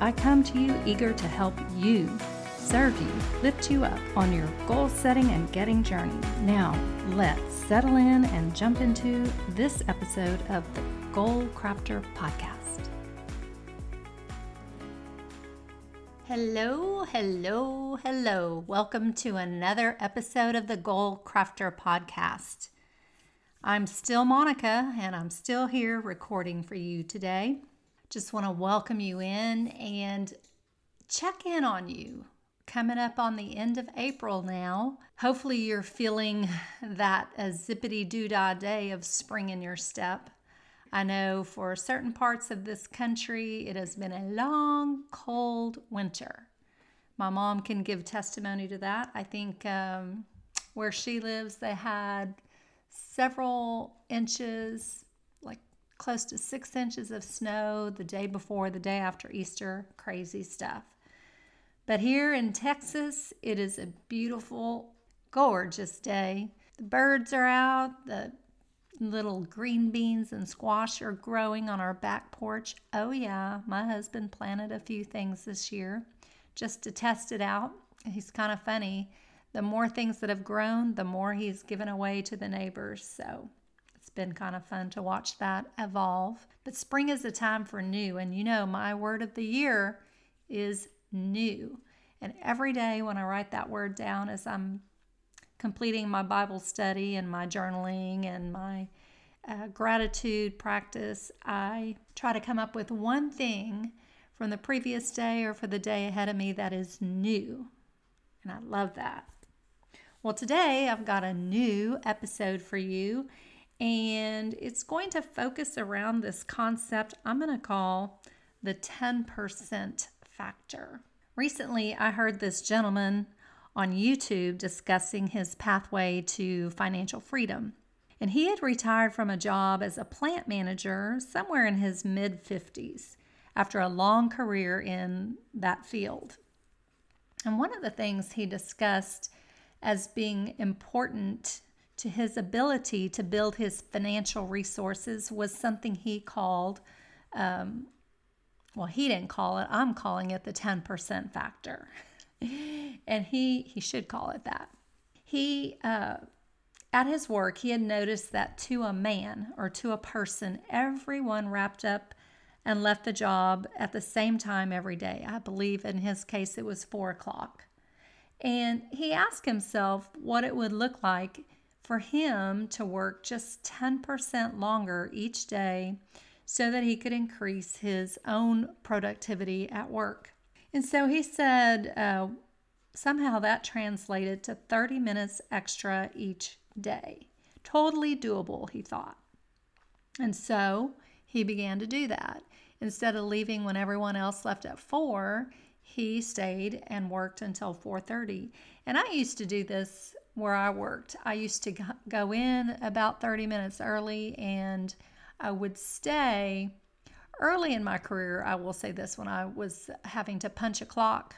I come to you eager to help you, serve you, lift you up on your goal setting and getting journey. Now, let's settle in and jump into this episode of the Goal Crafter Podcast. Hello, hello, hello. Welcome to another episode of the Goal Crafter Podcast. I'm still Monica and I'm still here recording for you today just want to welcome you in and check in on you. Coming up on the end of April now. Hopefully, you're feeling that zippity doo dah day of spring in your step. I know for certain parts of this country, it has been a long, cold winter. My mom can give testimony to that. I think um, where she lives, they had several inches close to six inches of snow the day before, the day after Easter. Crazy stuff. But here in Texas, it is a beautiful, gorgeous day. The birds are out, the little green beans and squash are growing on our back porch. Oh, yeah, my husband planted a few things this year just to test it out. He's kind of funny. The more things that have grown, the more he's given away to the neighbors. So been kind of fun to watch that evolve. But spring is a time for new. And you know, my word of the year is new. And every day when I write that word down as I'm completing my Bible study and my journaling and my uh, gratitude practice, I try to come up with one thing from the previous day or for the day ahead of me that is new. And I love that. Well, today I've got a new episode for you and it's going to focus around this concept I'm going to call the 10% factor. Recently, I heard this gentleman on YouTube discussing his pathway to financial freedom. And he had retired from a job as a plant manager somewhere in his mid 50s after a long career in that field. And one of the things he discussed as being important to his ability to build his financial resources was something he called, um, well, he didn't call it, I'm calling it the 10% factor. and he, he should call it that. He, uh, at his work, he had noticed that to a man or to a person, everyone wrapped up and left the job at the same time every day. I believe in his case it was four o'clock. And he asked himself what it would look like for him to work just 10% longer each day so that he could increase his own productivity at work. And so he said uh, somehow that translated to 30 minutes extra each day. Totally doable, he thought. And so he began to do that. Instead of leaving when everyone else left at 4, he stayed and worked until 4:30. And I used to do this where I worked. I used to go in about 30 minutes early and I would stay early in my career. I will say this when I was having to punch a clock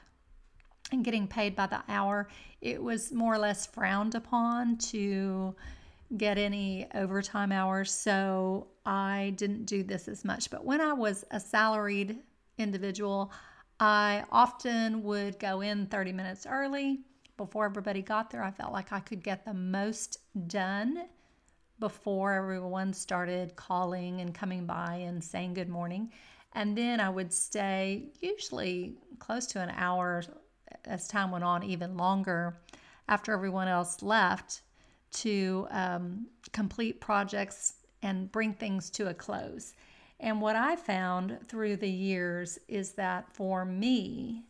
and getting paid by the hour, it was more or less frowned upon to get any overtime hours. So I didn't do this as much. But when I was a salaried individual, I often would go in 30 minutes early before everybody got there, I felt like I could get the most done before everyone started calling and coming by and saying good morning. And then I would stay usually close to an hour as time went on, even longer after everyone else left to um, complete projects and bring things to a close. And what I found through the years is that for me,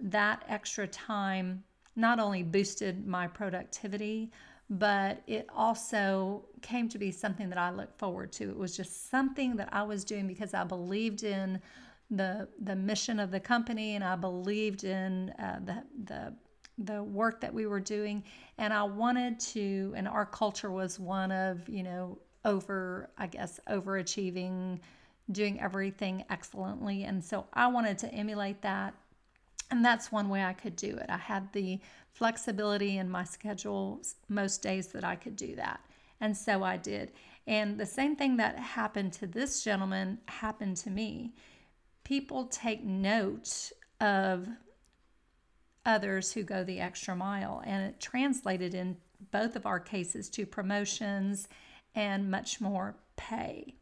that extra time not only boosted my productivity, but it also came to be something that I looked forward to. It was just something that I was doing because I believed in the the mission of the company, and I believed in uh, the the the work that we were doing, and I wanted to. And our culture was one of you know over, I guess, overachieving, doing everything excellently, and so I wanted to emulate that. And that's one way I could do it. I had the flexibility in my schedule most days that I could do that. And so I did. And the same thing that happened to this gentleman happened to me. People take note of others who go the extra mile, and it translated in both of our cases to promotions and much more pay.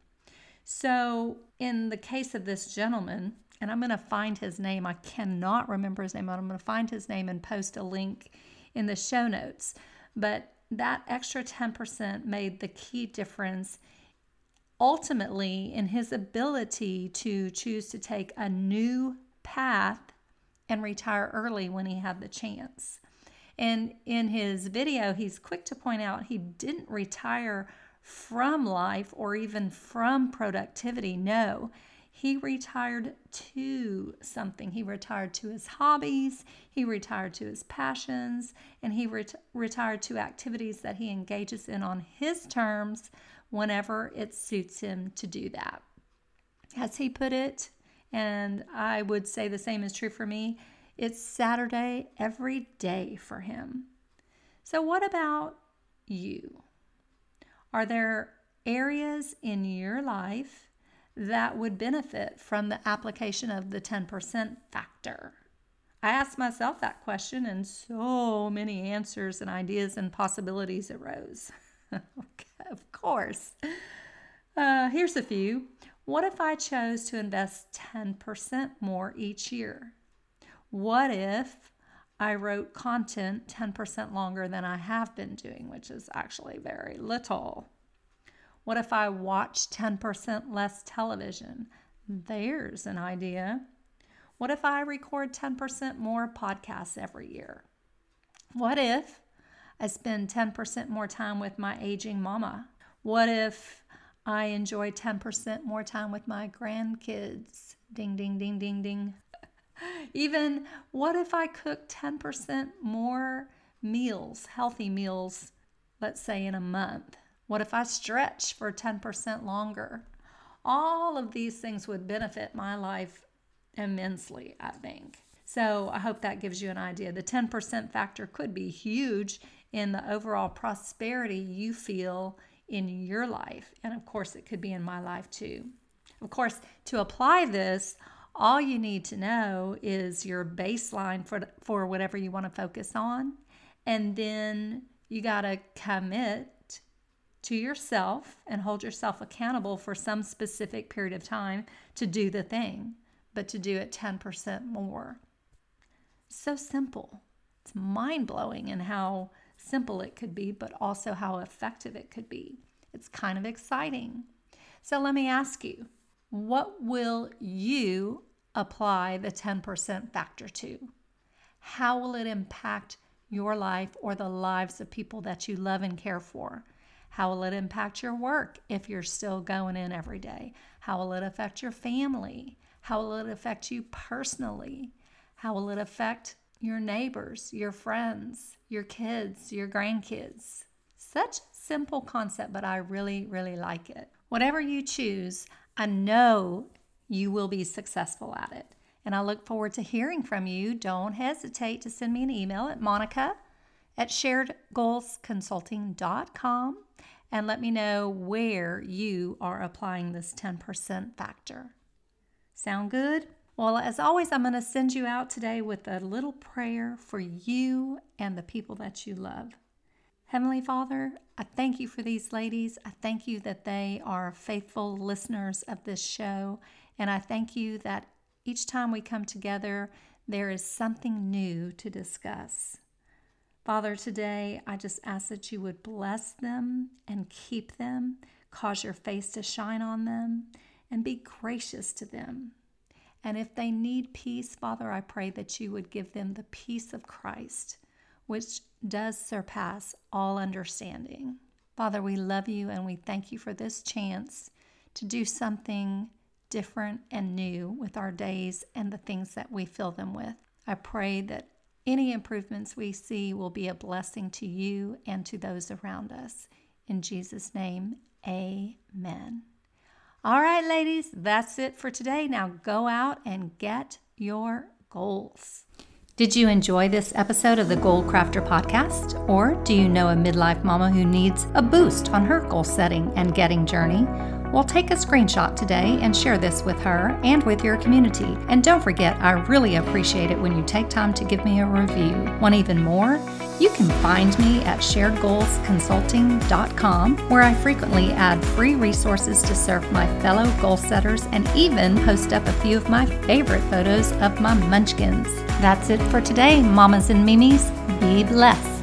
So, in the case of this gentleman, and I'm going to find his name, I cannot remember his name, but I'm going to find his name and post a link in the show notes. But that extra 10% made the key difference ultimately in his ability to choose to take a new path and retire early when he had the chance. And in his video, he's quick to point out he didn't retire from life or even from productivity. No, he retired to something. He retired to his hobbies, he retired to his passions, and he ret- retired to activities that he engages in on his terms whenever it suits him to do that. As he put it, and I would say the same is true for me, it's Saturday every day for him. So, what about you? Are there areas in your life that would benefit from the application of the 10% factor? I asked myself that question, and so many answers and ideas and possibilities arose. of course. Uh, here's a few. What if I chose to invest 10% more each year? What if I wrote content 10% longer than I have been doing, which is actually very little? What if I watch 10% less television? There's an idea. What if I record 10% more podcasts every year? What if I spend 10% more time with my aging mama? What if I enjoy 10% more time with my grandkids? Ding, ding, ding, ding, ding. Even what if I cook 10% more meals, healthy meals, let's say in a month? What if I stretch for 10% longer? All of these things would benefit my life immensely, I think. So I hope that gives you an idea. The 10% factor could be huge in the overall prosperity you feel in your life. And of course, it could be in my life too. Of course, to apply this, all you need to know is your baseline for, for whatever you want to focus on. And then you got to commit to yourself and hold yourself accountable for some specific period of time to do the thing, but to do it 10% more. So simple. It's mind blowing in how simple it could be, but also how effective it could be. It's kind of exciting. So let me ask you what will you apply the 10% factor to? How will it impact your life or the lives of people that you love and care for? How will it impact your work if you're still going in every day? How will it affect your family? How will it affect you personally? How will it affect your neighbors, your friends, your kids, your grandkids? Such simple concept, but I really, really like it. Whatever you choose, I know you will be successful at it. And I look forward to hearing from you. Don't hesitate to send me an email at monica at sharedgoalsconsulting.com and let me know where you are applying this 10% factor. Sound good? Well, as always, I'm going to send you out today with a little prayer for you and the people that you love. Heavenly Father, I thank you for these ladies. I thank you that they are faithful listeners of this show. And I thank you that each time we come together, there is something new to discuss. Father, today I just ask that you would bless them and keep them, cause your face to shine on them, and be gracious to them. And if they need peace, Father, I pray that you would give them the peace of Christ, which does surpass all understanding. Father, we love you and we thank you for this chance to do something different and new with our days and the things that we fill them with. I pray that any improvements we see will be a blessing to you and to those around us. In Jesus' name, amen. All right, ladies, that's it for today. Now go out and get your goals. Did you enjoy this episode of the Goal Crafter podcast? Or do you know a midlife mama who needs a boost on her goal setting and getting journey? Well, take a screenshot today and share this with her and with your community. And don't forget, I really appreciate it when you take time to give me a review. Want even more? You can find me at sharedgoalsconsulting.com, where I frequently add free resources to serve my fellow goal setters and even post up a few of my favorite photos of my munchkins. That's it for today, mamas and mimis. Be blessed.